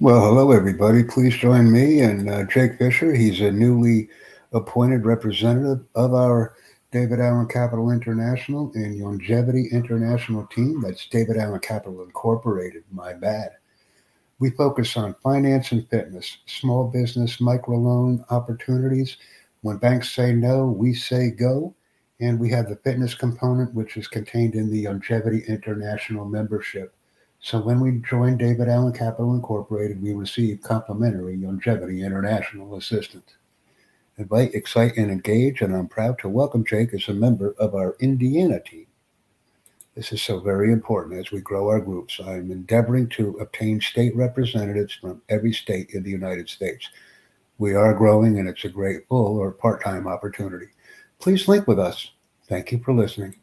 Well, hello, everybody. Please join me and uh, Jake Fisher. He's a newly appointed representative of our David Allen Capital International and Longevity International team. That's David Allen Capital Incorporated. My bad. We focus on finance and fitness, small business, microloan opportunities. When banks say no, we say go. And we have the fitness component, which is contained in the Longevity International membership. So when we join David Allen Capital Incorporated, we receive complimentary Longevity International assistance. Invite, excite, and engage, and I'm proud to welcome Jake as a member of our Indiana team. This is so very important as we grow our groups. I'm endeavoring to obtain state representatives from every state in the United States. We are growing, and it's a great full or part time opportunity. Please link with us. Thank you for listening.